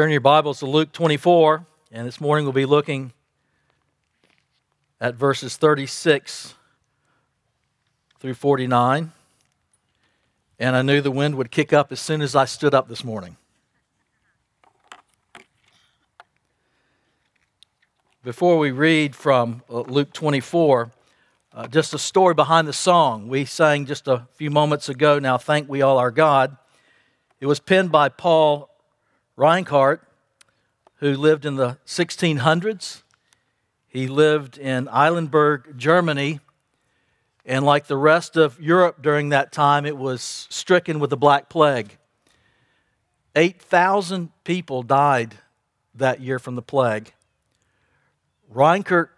Turn your Bibles to Luke 24, and this morning we'll be looking at verses 36 through 49. And I knew the wind would kick up as soon as I stood up this morning. Before we read from uh, Luke 24, uh, just a story behind the song. We sang just a few moments ago, Now Thank We All Our God. It was penned by Paul Rienhardt, who lived in the 1600s. He lived in Eilenburg, Germany, and like the rest of Europe during that time, it was stricken with the Black Plague. 8,000 people died that year from the plague. Rienhardt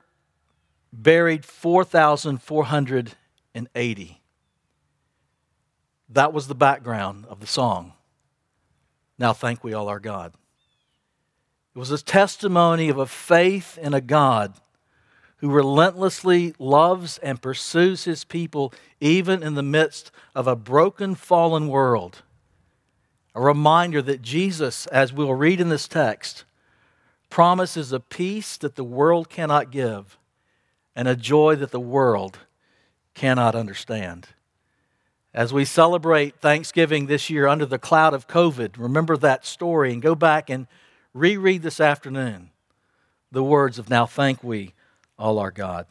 buried 4,480. That was the background of the song. Now thank we all our God. It was a testimony of a faith in a God who relentlessly loves and pursues his people even in the midst of a broken, fallen world. A reminder that Jesus, as we'll read in this text, promises a peace that the world cannot give and a joy that the world cannot understand. As we celebrate Thanksgiving this year under the cloud of COVID, remember that story and go back and reread this afternoon the words of Now Thank We All Our God.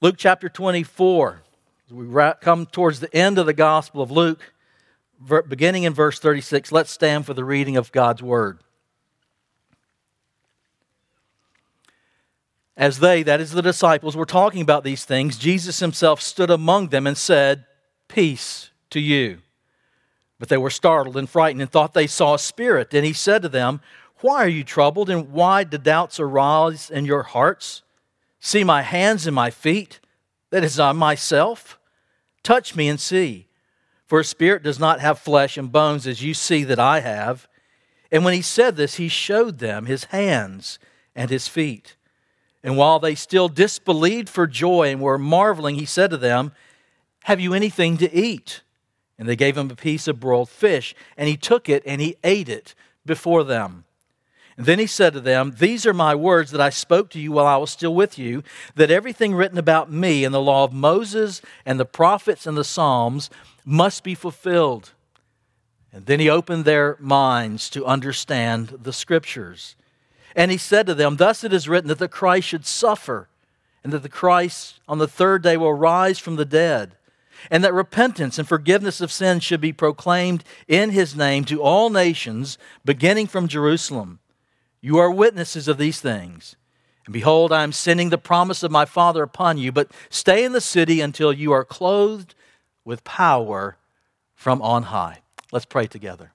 Luke chapter 24, as we come towards the end of the Gospel of Luke, beginning in verse 36, let's stand for the reading of God's Word. As they, that is the disciples, were talking about these things, Jesus himself stood among them and said, Peace to you. But they were startled and frightened and thought they saw a spirit. And he said to them, Why are you troubled, and why do doubts arise in your hearts? See my hands and my feet, that is I myself. Touch me and see. For a spirit does not have flesh and bones as you see that I have. And when he said this, he showed them his hands and his feet. And while they still disbelieved for joy and were marveling, he said to them, have you anything to eat? And they gave him a piece of broiled fish, and he took it and he ate it before them. And then he said to them, These are my words that I spoke to you while I was still with you, that everything written about me in the law of Moses and the prophets and the Psalms must be fulfilled. And then he opened their minds to understand the scriptures. And he said to them, Thus it is written that the Christ should suffer, and that the Christ on the third day will rise from the dead and that repentance and forgiveness of sins should be proclaimed in his name to all nations, beginning from Jerusalem. You are witnesses of these things. And behold, I am sending the promise of my Father upon you, but stay in the city until you are clothed with power from on high. Let's pray together.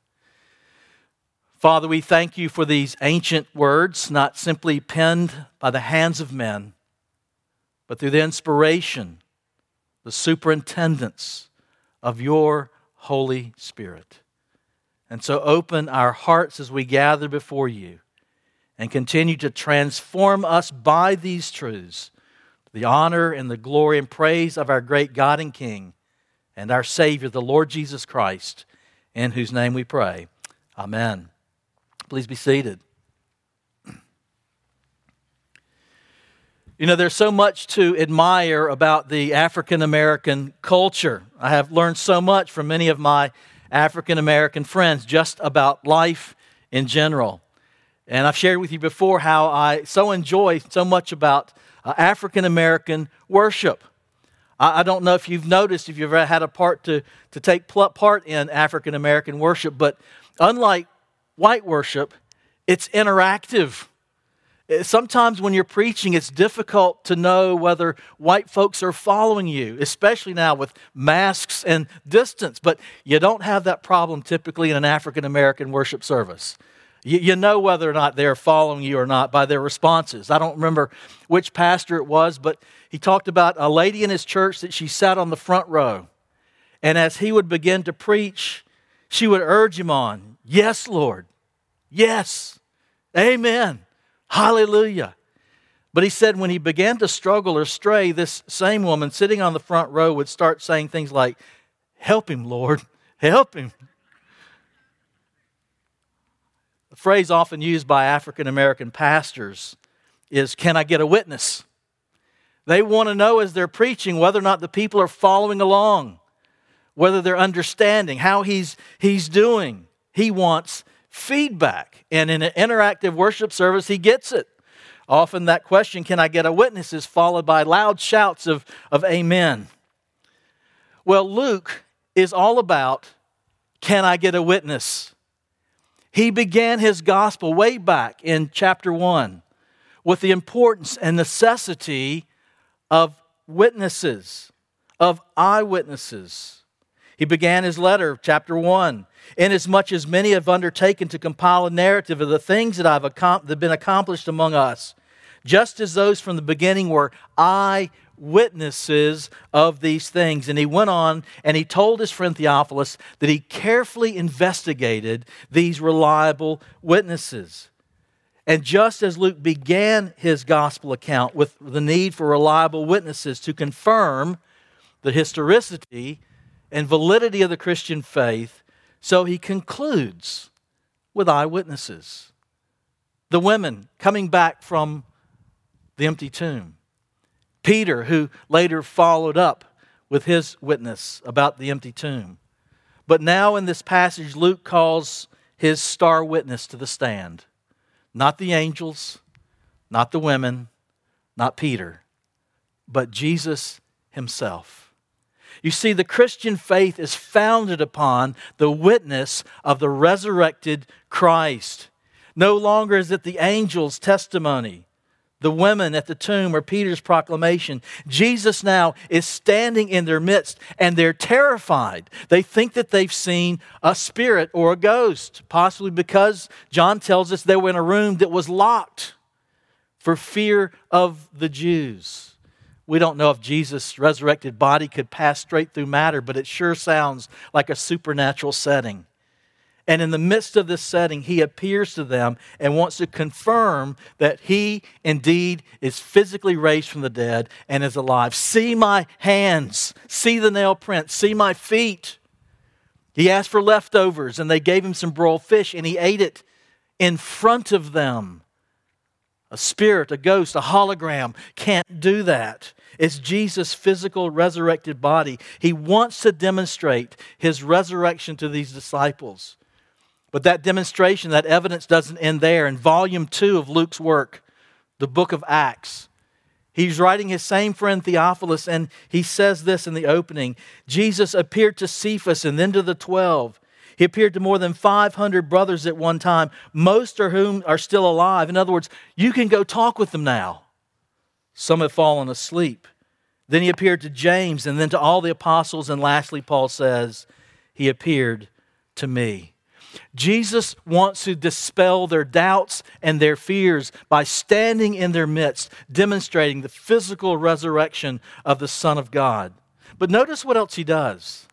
Father, we thank you for these ancient words, not simply penned by the hands of men, but through the inspiration the superintendence of your Holy Spirit. And so open our hearts as we gather before you and continue to transform us by these truths the honor and the glory and praise of our great God and King and our Savior, the Lord Jesus Christ, in whose name we pray. Amen. Please be seated. You know, there's so much to admire about the African American culture. I have learned so much from many of my African American friends just about life in general. And I've shared with you before how I so enjoy so much about uh, African American worship. I, I, don't know if you've noticed, if you've ever had a part to, to take part in African American worship, but unlike white worship, it's interactive. Uh, sometimes when you're preaching, it's difficult to know whether white folks are following you, especially now with masks and distance. But you don't have that problem typically in an African American worship service. You, know whether or not they're following you or not by their responses. I don't remember which pastor it was, but he talked about a lady in his church that she sat on the front row. And as he would begin to preach, she would urge him on, Yes, Lord. Yes. Amen. Hallelujah. But he said when he began to struggle or stray, this same woman sitting on the front row would start saying things like, Help him, Lord, help him. The phrase often used by African American pastors is Can I get a witness? They want to know as they're preaching whether or not the people are following along, whether they're understanding how he's, he's doing. He wants feedback. And in an interactive worship service, he gets it. Often that question, Can I get a witness, is followed by loud shouts of, of Amen. Well, Luke is all about Can I get a witness? He began his gospel way back in chapter 1 with the importance and necessity of witnesses, of eyewitnesses. He began his letter, chapter 1, inasmuch as many have undertaken to compile a narrative of the things that, have been accomplished among us, just as those from the beginning were eyewitnesses of these things. And he went on and he told his friend Theophilus that he carefully investigated these reliable witnesses. And just as Luke began his gospel account with the need for reliable witnesses to confirm the historicity and validity of the Christian faith, so he concludes with eyewitnesses. The women coming back from the empty tomb. Peter, who later followed up with his witness about the empty tomb. But now in this passage, Luke calls his star witness to the stand. Not the angels, not the women, not Peter, but Jesus himself. You see, the Christian faith is founded upon the witness of the resurrected Christ. No longer is it the angel's testimony the women at the tomb or Peter's proclamation. Jesus now is standing in their midst and they're terrified. They think that they've seen a spirit or a ghost, possibly because John tells us they were in a room that was locked for fear of the Jews. We don't know if Jesus' resurrected body could pass straight through matter, but it sure sounds like a supernatural setting. And in the midst of this setting, he appears to them and wants to confirm that he indeed is physically raised from the dead and is alive. See my hands, see the nail prints, see my feet. He asked for leftovers, and they gave him some broiled fish, and he ate it in front of them. A spirit, a ghost, a hologram can't do that. It's Jesus' physical resurrected body. He wants to demonstrate his resurrection to these disciples. But that demonstration, that evidence doesn't end there. In volume two of Luke's work, the book of Acts, he's writing his same friend Theophilus, and he says this in the opening Jesus appeared to Cephas and then to the twelve. He appeared to more than 500 brothers at one time, most of whom are still alive. In other words, you can go talk with them now. Some have fallen asleep. Then he appeared to James and then to all the apostles. And lastly, Paul says, He appeared to me. Jesus wants to dispel their doubts and their fears by standing in their midst, demonstrating the physical resurrection of the Son of God. But notice what else he does.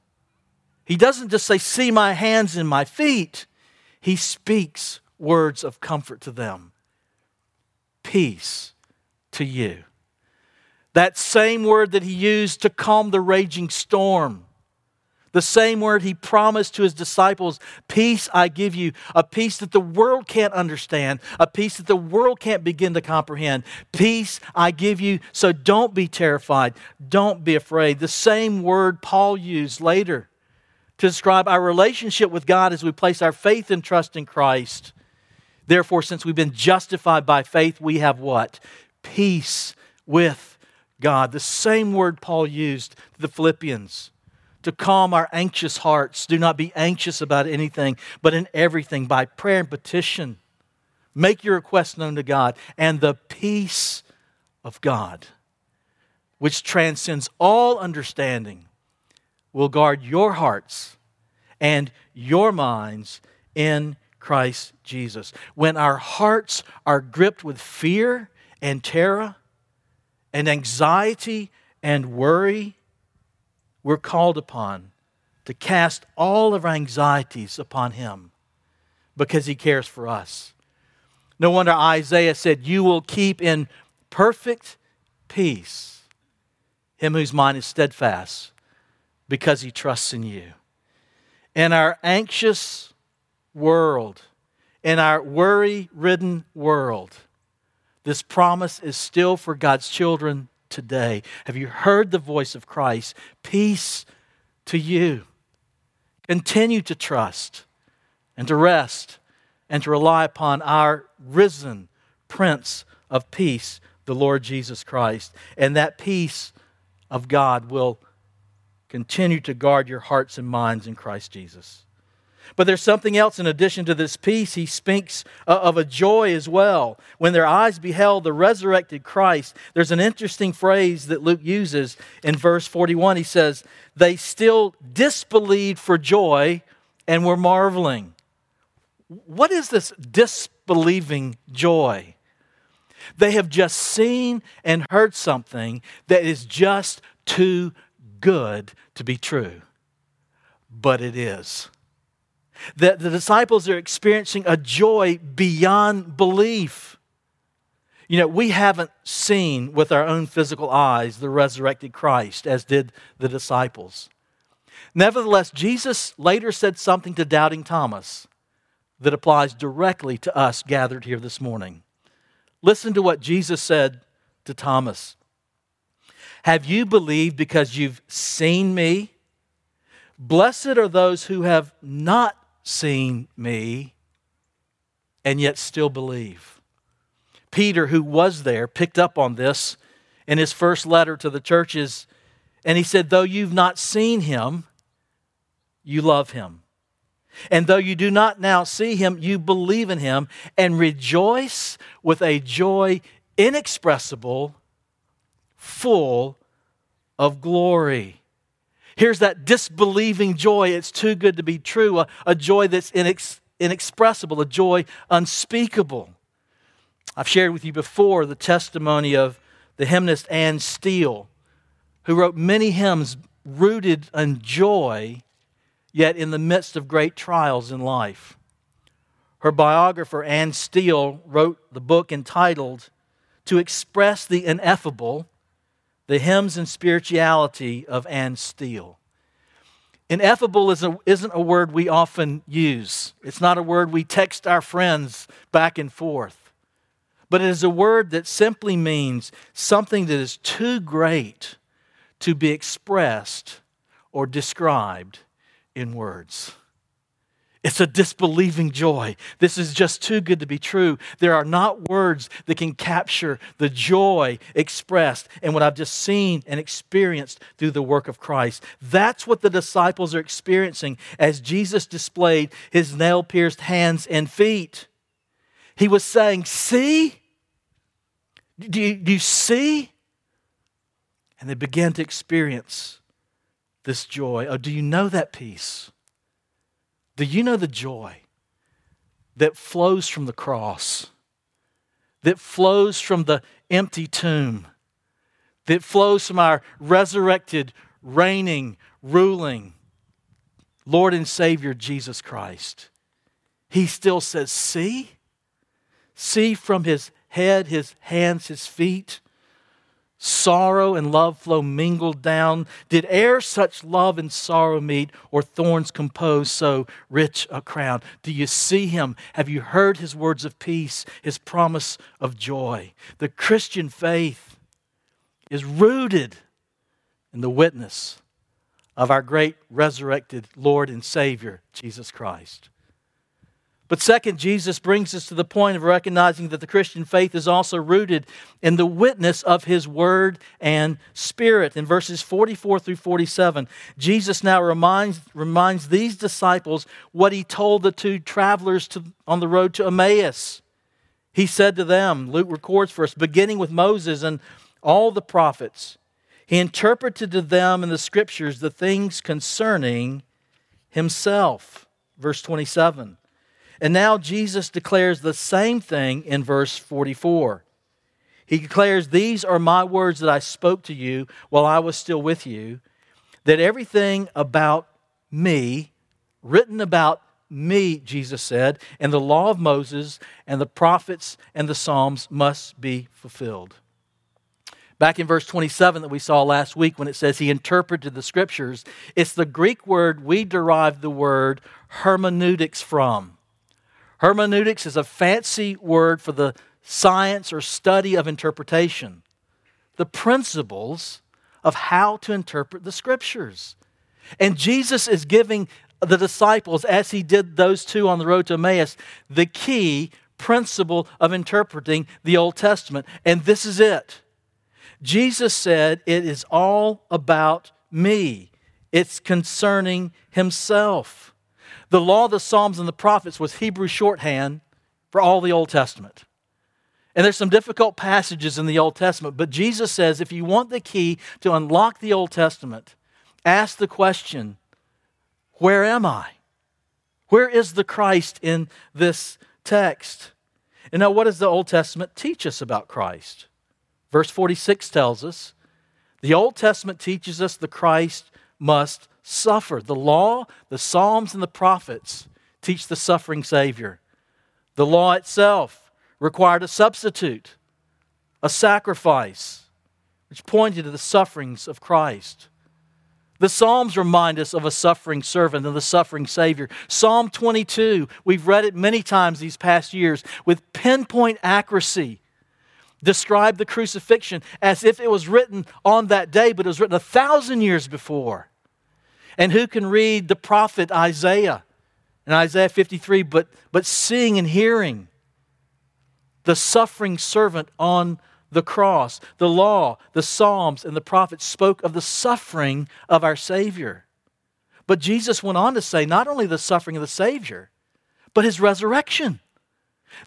He doesn't just say, See my hands and my feet. He speaks words of comfort to them. Peace to you. That same word that he used to calm the raging storm the same word he promised to his disciples Peace I give you, a peace that the world can't understand, a peace that the world can't begin to comprehend. Peace I give you, so don't be terrified, don't be afraid. The same word Paul used later to describe our relationship with God as we place our faith and trust in Christ. Therefore, since we've been justified by faith, we have what? Peace with God. The same word Paul used to the Philippians to calm our anxious hearts. Do not be anxious about anything, but in everything, by prayer and petition, make your request known to God, and the peace of God, which transcends all understanding, will guard your hearts and your minds in Christ Jesus. When our hearts are gripped with fear and terror and anxiety and worry, we're called upon to cast all of our anxieties upon Him because He cares for us. No wonder Isaiah said, You will keep in perfect peace him whose mind is steadfast because he trusts in you. In our anxious world, in our worry ridden world, this promise is still for God's children today. Have you heard the voice of Christ? Peace to you. Continue to trust and to rest and to rely upon our risen Prince of Peace, the Lord Jesus Christ. And that peace of God will continue to guard your hearts and minds in Christ Jesus. But there's something else in addition to this peace. He speaks uh, of a joy as well. When their eyes beheld the resurrected Christ, there's an interesting phrase that Luke uses in verse 41. He says, They still disbelieved for joy and were marveling. What is this disbelieving joy? They have just seen and heard something that is just too good to be true. But it is. That the disciples are experiencing a joy beyond belief. You know, we haven't seen with our own physical eyes the resurrected Christ as did the disciples. Nevertheless, Jesus later said something to doubting Thomas that applies directly to us gathered here this morning. Listen to what Jesus said to Thomas Have you believed because you've seen me? Blessed are those who have not seen me and yet still believe. Peter, who was there, picked up on this in his first letter to the churches, and he said, Though you've not seen him, you love him. And though you do not now see him, you believe in him and rejoice with a joy inexpressible, full of glory. Here's that disbelieving joy. It's too good to be true, a, a joy that's inex, inexpressible, a joy unspeakable. I've shared with you before the testimony of the hymnist Anne Steele, who wrote many hymns rooted in joy yet in the midst of great trials in life. Her biographer, Anne Steele, wrote the book entitled To Express the Ineffable The Hymns and Spirituality of Anne Steele. Ineffable is a, isn't a word we often use, it's not a word we text our friends back and forth. But it is a word that simply means something that is too great to be expressed or described in words. It's a disbelieving joy. This is just too good to be true. There are not words that can capture the joy expressed and what I've just seen and experienced through the work of Christ. That's what the disciples are experiencing as Jesus displayed his nail pierced hands and feet. He was saying, See? Do you, do you see? And they began to experience this joy? Oh, do you know that peace? Do you know the joy that flows from the cross, that flows from the empty tomb, that flows from our resurrected, reigning, ruling Lord and Savior Jesus Christ? He still says, See? See from his head, his hands, his feet sorrow and love flow mingled down? Did e'er such love and sorrow meet, or thorns compose so rich a crown? Do you see him? Have you heard his words of peace, his promise of joy? The Christian faith is rooted in the witness of our great resurrected Lord and Savior, Jesus Christ. But second, Jesus brings us to the point of recognizing that the Christian faith is also rooted in the witness of his word and spirit. In verses 44 through 47, Jesus now reminds, reminds these disciples what he told the two travelers to, on the road to Emmaus. He said to them, Luke records for us, beginning with Moses and all the prophets, he interpreted to them in the scriptures the things concerning himself. Verse 27. And now Jesus declares the same thing in verse 44. He declares, These are my words that I spoke to you while I was still with you, that everything about me, written about me, Jesus said, and the law of Moses and the prophets and the Psalms must be fulfilled. Back in verse 27 that we saw last week, when it says he interpreted the scriptures, it's the Greek word we derive the word hermeneutics from. Hermeneutics is a fancy word for the science or study of interpretation, the principles of how to interpret the scriptures. And Jesus is giving the disciples, as he did those two on the road to Emmaus, the key principle of interpreting the Old Testament. And this is it. Jesus said, It is all about me, it's concerning himself. The law, the Psalms, and the prophets was Hebrew shorthand for all the Old Testament. And there's some difficult passages in the Old Testament, but Jesus says if you want the key to unlock the Old Testament, ask the question Where am I? Where is the Christ in this text? And now, what does the Old Testament teach us about Christ? Verse 46 tells us the Old Testament teaches us the Christ must suffer. The law, the Psalms, and the prophets teach the suffering Savior. The law itself required a substitute, a sacrifice, which pointed to the sufferings of Christ. The Psalms remind us of a suffering servant and the suffering Savior. Psalm 22, we've read it many times these past years with pinpoint accuracy. Describe the crucifixion as if it was written on that day, but it was written a thousand years before. And who can read the prophet Isaiah in Isaiah 53, but, but seeing and hearing the suffering servant on the cross? The law, the Psalms, and the prophets spoke of the suffering of our Savior. But Jesus went on to say not only the suffering of the Savior, but his resurrection.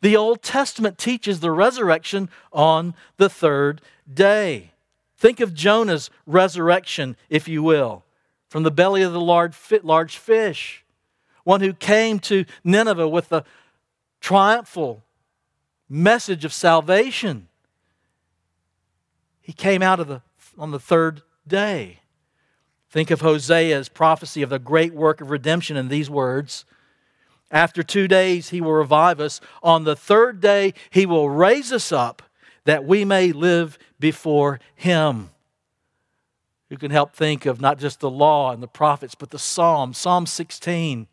The Old Testament teaches the resurrection on the third day. Think of Jonah's resurrection, if you will from the belly of the large fish, one who came to Nineveh with the triumphal message of salvation. He came out of the, on the third day. Think of Hosea's prophecy of the great work of redemption in these words. After two days, he will revive us. On the third day, he will raise us up that we may live before him who can help think of not just the law and the prophets, but the Psalm, Psalm 16.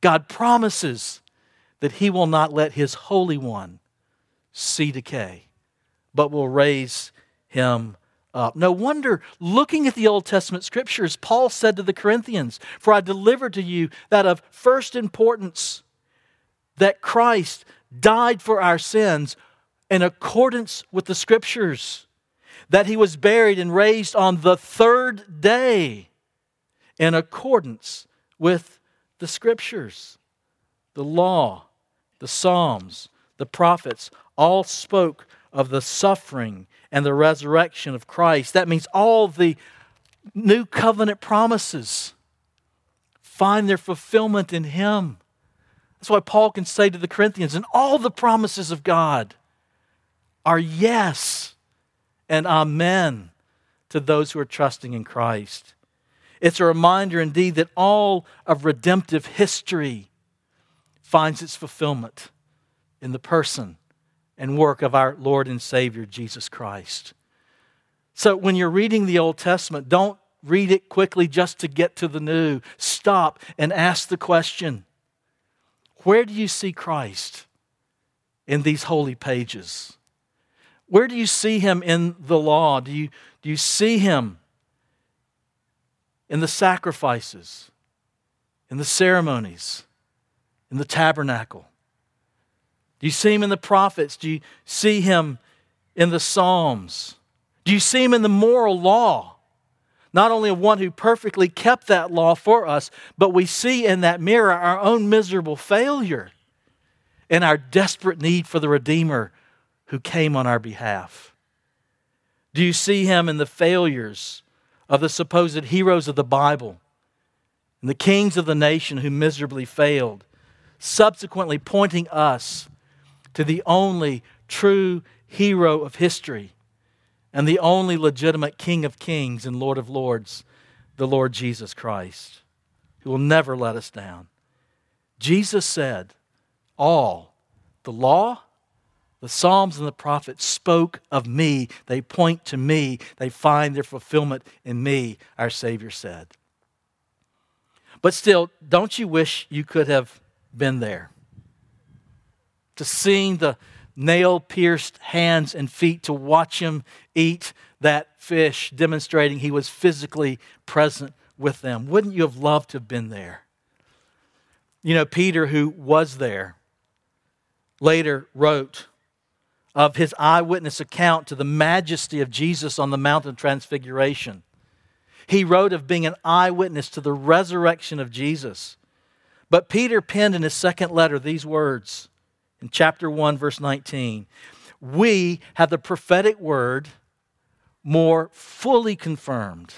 God promises that He will not let His Holy One see decay, but will raise Him up. No wonder, looking at the Old Testament scriptures, Paul said to the Corinthians, For I delivered to you that of first importance, that Christ died for our sins in accordance with the scriptures that he was buried and raised on the third day in accordance with the scriptures. The law, the Psalms, the prophets all spoke of the suffering and the resurrection of Christ. That means all the new covenant promises find their fulfillment in Him. That's why Paul can say to the Corinthians, and all the promises of God are yes and amen to those who are trusting in Christ. It's a reminder indeed that all of redemptive history finds its fulfillment in the person and work of our Lord and Savior Jesus Christ. So when you're reading the Old Testament, don't read it quickly just to get to the new. Stop and ask the question Where do you see Christ in these holy pages? Where do you see him in the law? Do you, do you see him in the sacrifices, in the ceremonies, in the tabernacle? Do you see him in the prophets? Do you see him in the Psalms? Do you see him in the moral law? Not only of one who perfectly kept that law for us, but we see in that mirror our own miserable failure and our desperate need for the Redeemer who came on our behalf? Do you see him in the failures of the supposed heroes of the Bible and the kings of the nation who miserably failed, subsequently pointing us to the only true hero of history and the only legitimate King of kings and Lord of lords, the Lord Jesus Christ, who will never let us down? Jesus said, All, the law, the Psalms and the prophets spoke of me. They point to me. They find their fulfillment in me, our Savior said. But still, don't you wish you could have been there? to seeing the nail pierced hands and feet, to watch him eat that fish, demonstrating he was physically present with them. Wouldn't you have loved to have been there? You know, Peter, who was there, later wrote of his eyewitness account to the majesty of Jesus on the Mount of Transfiguration. He wrote of being an eyewitness to the resurrection of Jesus. But Peter penned in his second letter these words in chapter 1, verse 19 We have the prophetic word more fully confirmed.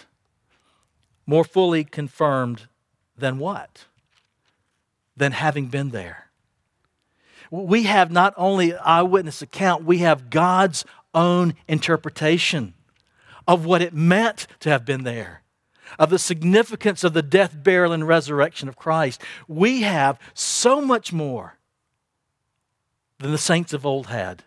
More fully confirmed than what? Than having been there. We have not only eyewitness account, we have God's own interpretation of what it meant to have been there, of the significance of the death, burial, and resurrection of Christ. We have so much more than the saints of old had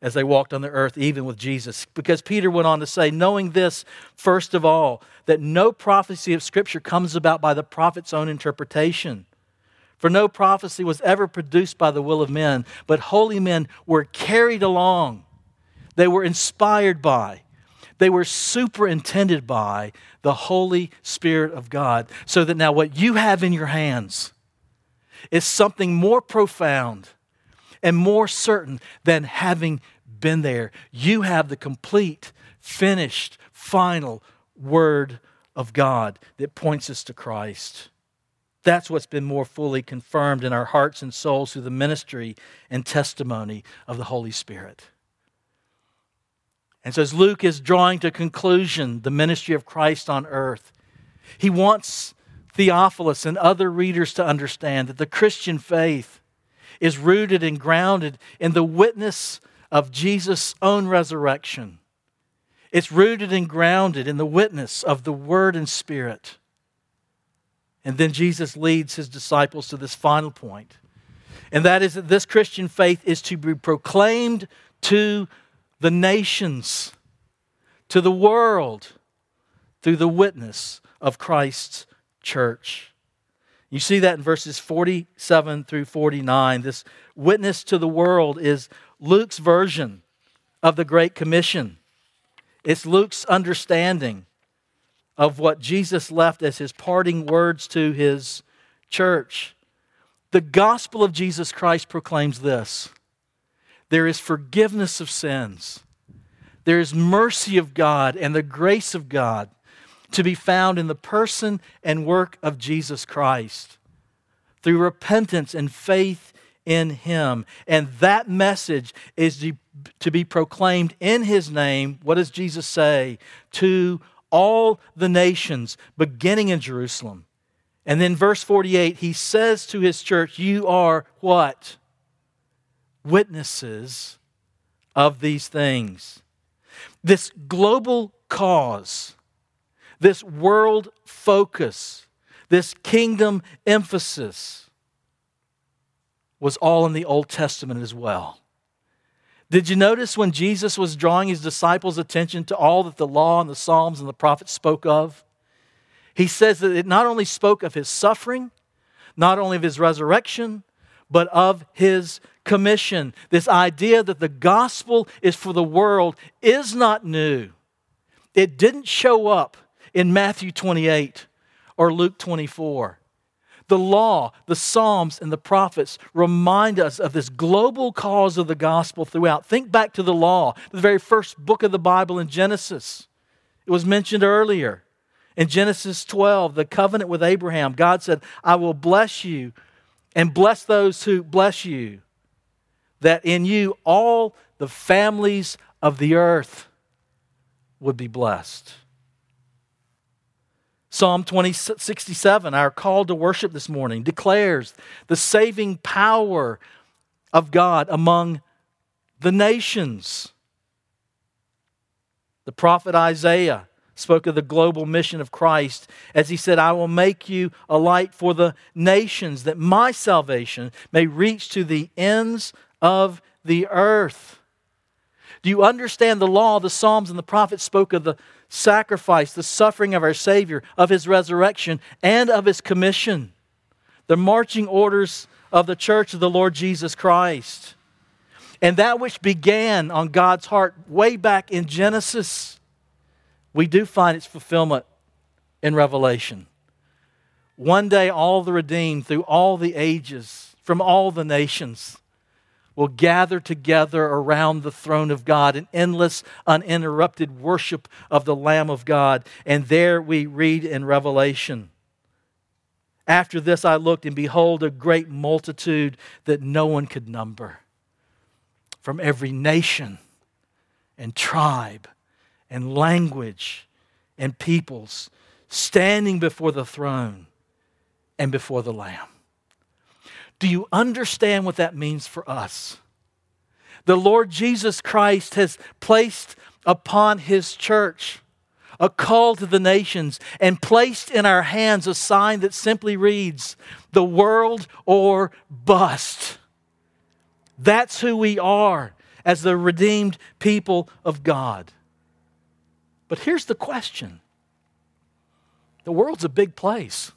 as they walked on the earth, even with Jesus. Because Peter went on to say, knowing this, first of all, that no prophecy of Scripture comes about by the prophet's own interpretation. For no prophecy was ever produced by the will of men, but holy men were carried along. They were inspired by, they were superintended by the Holy Spirit of God. So that now what you have in your hands is something more profound and more certain than having been there. You have the complete, finished, final Word of God that points us to Christ. That's what's been more fully confirmed in our hearts and souls through the ministry and testimony of the Holy Spirit. And so, as Luke is drawing to conclusion the ministry of Christ on earth, he wants Theophilus and other readers to understand that the Christian faith is rooted and grounded in the witness of Jesus' own resurrection. It's rooted and grounded in the witness of the Word and Spirit. And then Jesus leads his disciples to this final point, and that is that this Christian faith is to be proclaimed to the nations, to the world, through the witness of Christ's church. You see that in verses 47 through 49. This witness to the world is Luke's version of the Great Commission. It's Luke's understanding of what Jesus left as his parting words to his church. The gospel of Jesus Christ proclaims this there is forgiveness of sins, there is mercy of God and the grace of God to be found in the person and work of Jesus Christ through repentance and faith in Him. And that message is to be proclaimed in His name. What does Jesus say? To all the nations, beginning in Jerusalem. And then, verse 48, He says to His church, You are what? Witnesses of these things. This global cause this world focus, this kingdom emphasis was all in the Old Testament as well. Did you notice when Jesus was drawing his disciples' attention to all that the law and the Psalms and the prophets spoke of? He says that it not only spoke of his suffering, not only of his resurrection, but of his commission. This idea that the gospel is for the world is not new. It didn't show up in Matthew 28 or Luke 24. The law, the Psalms, and the prophets remind us of this global cause of the gospel throughout. Think back to the law, the very first book of the Bible in Genesis. It was mentioned earlier. In Genesis 12, the covenant with Abraham, God said, I will bless you and bless those who bless you, that in you all the families of the earth would be blessed. Psalm 20, 67, our call to worship this morning, declares the saving power of God among the nations. The prophet Isaiah spoke of the global mission of Christ as he said, I will make you a light for the nations, that my salvation may reach to the ends of the earth. Do you understand the law? The Psalms and the prophets spoke of the sacrifice, the suffering of our Savior, of his resurrection, and of his commission. The marching orders of the church of the Lord Jesus Christ. And that which began on God's heart way back in Genesis, we do find its fulfillment in Revelation. One day, all the redeemed through all the ages, from all the nations, will gather together around the throne of God in endless, uninterrupted worship of the Lamb of God. And there we read in Revelation. After this, I looked, and behold, a great multitude that no one could number from every nation and tribe and language and peoples standing before the throne and before the Lamb. Do you understand what that means for us? The Lord Jesus Christ has placed upon his church a call to the nations and placed in our hands a sign that simply reads, The world or bust. That's who we are as the redeemed people of God. But here's the question the world's a big place.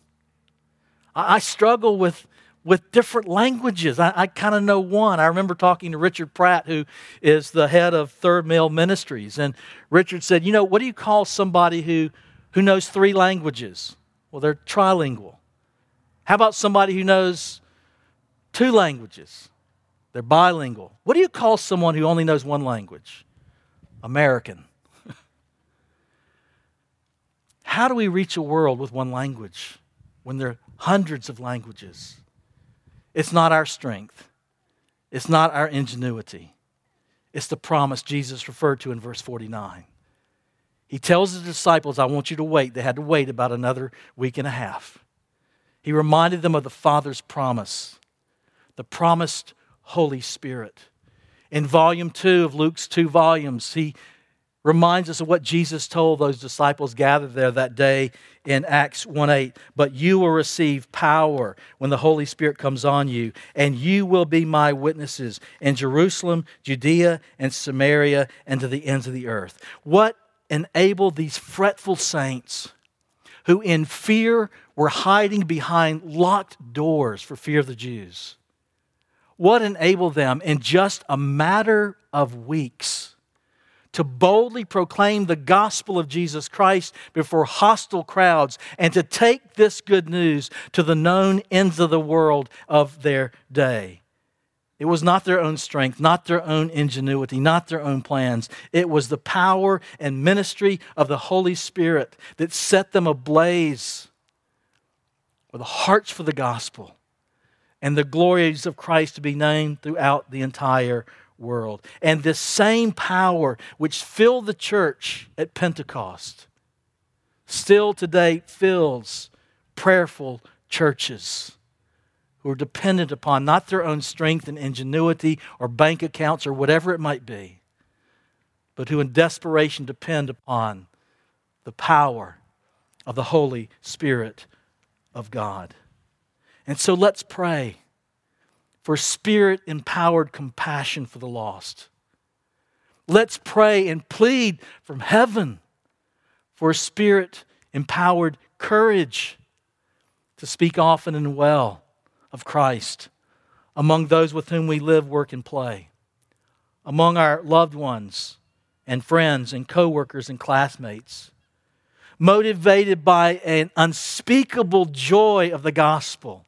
I, struggle with, with different languages. I, I kind of know one. I remember talking to Richard Pratt, who is the head of Third Mill Ministries. And Richard said, You know, what do you call somebody who, who knows three languages? Well, they're trilingual. How about somebody who knows two languages? They're bilingual. What do you call someone who only knows one language? American. How do we reach a world with one language when there are hundreds of languages? It's not our strength, it's not our ingenuity. It's the promise Jesus referred to in verse 49. He tells the disciples, I want you to wait. They had to wait about another week and a half. He reminded them of the Father's promise, the promised Holy Spirit. In volume two of Luke's two volumes, he reminds us of what Jesus told those disciples gathered there that day in Acts 1 8. But you will receive power when the Holy Spirit comes on you, and you will be my witnesses in Jerusalem, Judea, and Samaria, and to the ends of the earth. What enabled these fretful saints who in fear were hiding behind locked doors for fear of the Jews? What enabled them in just a matter of weeks? To boldly proclaim the gospel of Jesus Christ before hostile crowds and to take this good news to the known ends of the world of their day. It was not their own strength, not their own ingenuity, not their own plans. It was the power and ministry of the Holy Spirit that set them ablaze with hearts for the gospel and the glories of Christ to be known throughout the entire world. And this same power which filled the church at Pentecost still today fills prayerful churches who are dependent upon not their own strength and ingenuity or bank accounts or whatever it might be, but who in desperation depend upon the power of the Holy Spirit of God. And so let's pray for spirit empowered compassion for the lost. Let's pray and plead from heaven for spirit empowered courage to speak often and well of Christ among those with whom we live, work, and play, among our loved ones and friends and coworkers and classmates, motivated by an unspeakable joy of the gospel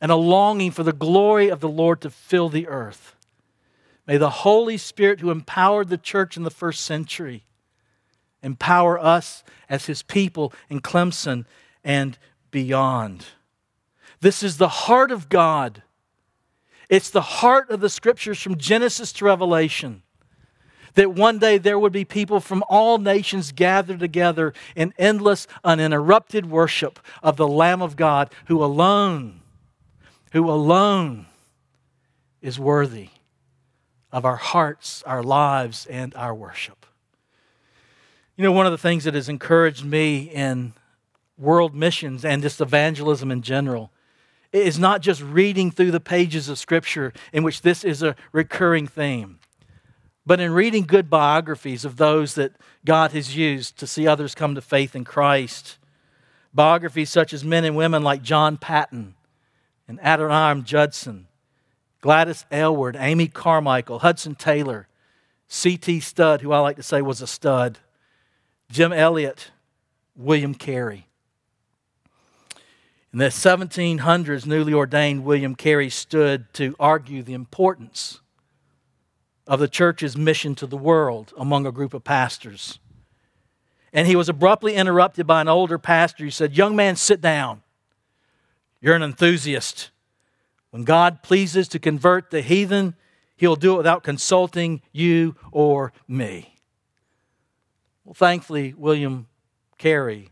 and a longing for the glory of the Lord to fill the earth. May the Holy Spirit, who empowered the church in the first century, empower us as his people in Clemson and beyond. This is the heart of God. It's the heart of the scriptures from Genesis to Revelation. That one day there would be people from all nations gathered together in endless, uninterrupted worship of the Lamb of God who alone who alone is worthy of our hearts, our lives, and our worship. You know, one of the things that has encouraged me in world missions and just evangelism in general is not just reading through the pages of Scripture in which this is a recurring theme, but in reading good biographies of those that God has used to see others come to faith in Christ. Biographies such as men and women like John Paton and Adoniram Judson, Gladys Aylward, Amy Carmichael, Hudson Taylor, C.T. Studd, who I like to say was a stud, Jim Elliot, William Carey. In the 1700s, newly ordained William Carey stood to argue the importance of the church's mission to the world among a group of pastors. And he was abruptly interrupted by an older pastor who said, Young man, sit down. You're an enthusiast. When God pleases to convert the heathen, he'll do it without consulting you or me. Well, thankfully, William Carey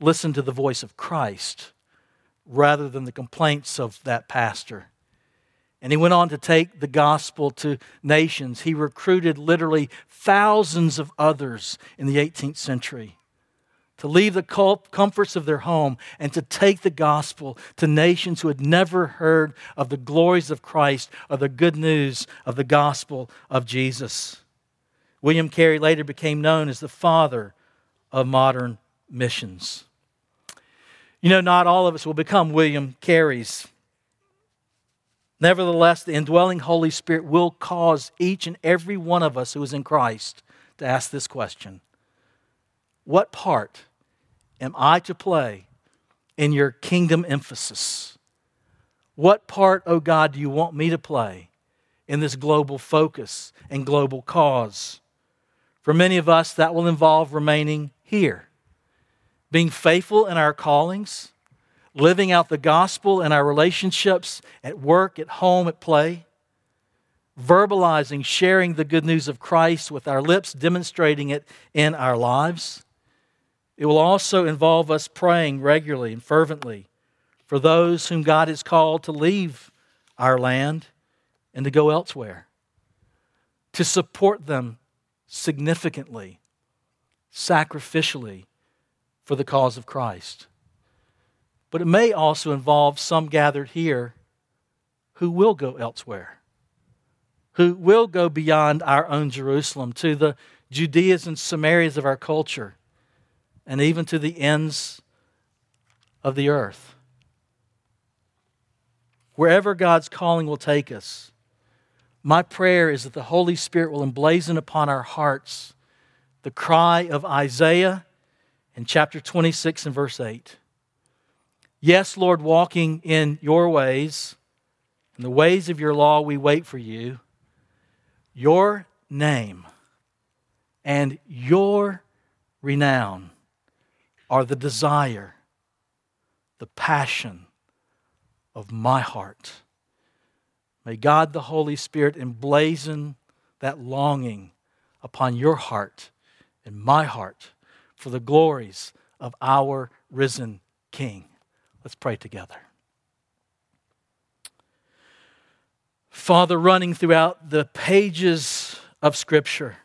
listened to the voice of Christ rather than the complaints of that pastor. And he went on to take the gospel to nations. He recruited literally thousands of others in the 18th century to leave the comforts of their home and to take the gospel to nations who had never heard of the glories of Christ or the good news of the gospel of Jesus. William Carey later became known as the father of modern missions. You know, not all of us will become William Careys. Nevertheless, the indwelling Holy Spirit will cause each and every one of us who is in Christ to ask this question What part am I to play in your kingdom emphasis? What part, oh God, do you want me to play in this global focus and global cause? For many of us, that will involve remaining here being faithful in our callings, living out the gospel in our relationships at work, at home, at play, verbalizing, sharing the good news of Christ with our lips, demonstrating it in our lives. It will also involve us praying regularly and fervently for those whom God has called to leave our land and to go elsewhere, to support them significantly, sacrificially, for the cause of Christ. But it may also involve some gathered here who will go elsewhere, who will go beyond our own Jerusalem to the Judeas and Samarias of our culture, and even to the ends of the earth. Wherever God's calling will take us, my prayer is that the Holy Spirit will emblazon upon our hearts the cry of Isaiah in chapter 26 and verse 8. Yes, Lord, walking in your ways, in the ways of your law, we wait for you. Your name and your renown are the desire, the passion of my heart. May God the Holy Spirit emblazon that longing upon your heart and my heart for the glories of our risen King. Let's pray together. Father, running throughout the pages of Scripture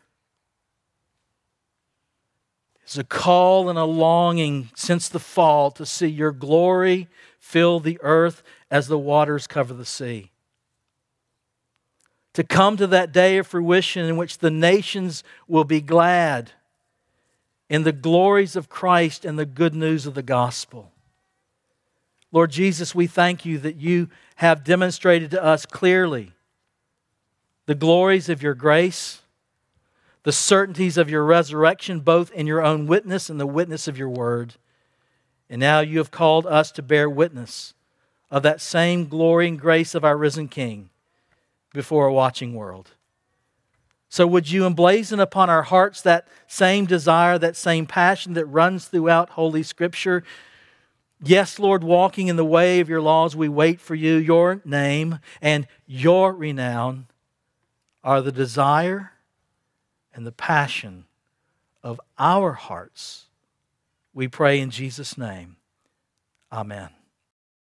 is a call and a longing since the fall to see your glory fill the earth as the waters cover the sea. To come to that day of fruition in which the nations will be glad in the glories of Christ and the good news of the gospel. Lord Jesus, we thank you that you have demonstrated to us clearly the glories of your grace, the certainties of your resurrection, both in your own witness and the witness of your word. And now you have called us to bear witness of that same glory and grace of our risen King before a watching world. So, would you emblazon upon our hearts that same desire, that same passion that runs throughout Holy Scripture? Yes, Lord, walking in the way of your laws, we wait for you. Your name and your renown are the desire and the passion of our hearts. We pray in Jesus' name. Amen.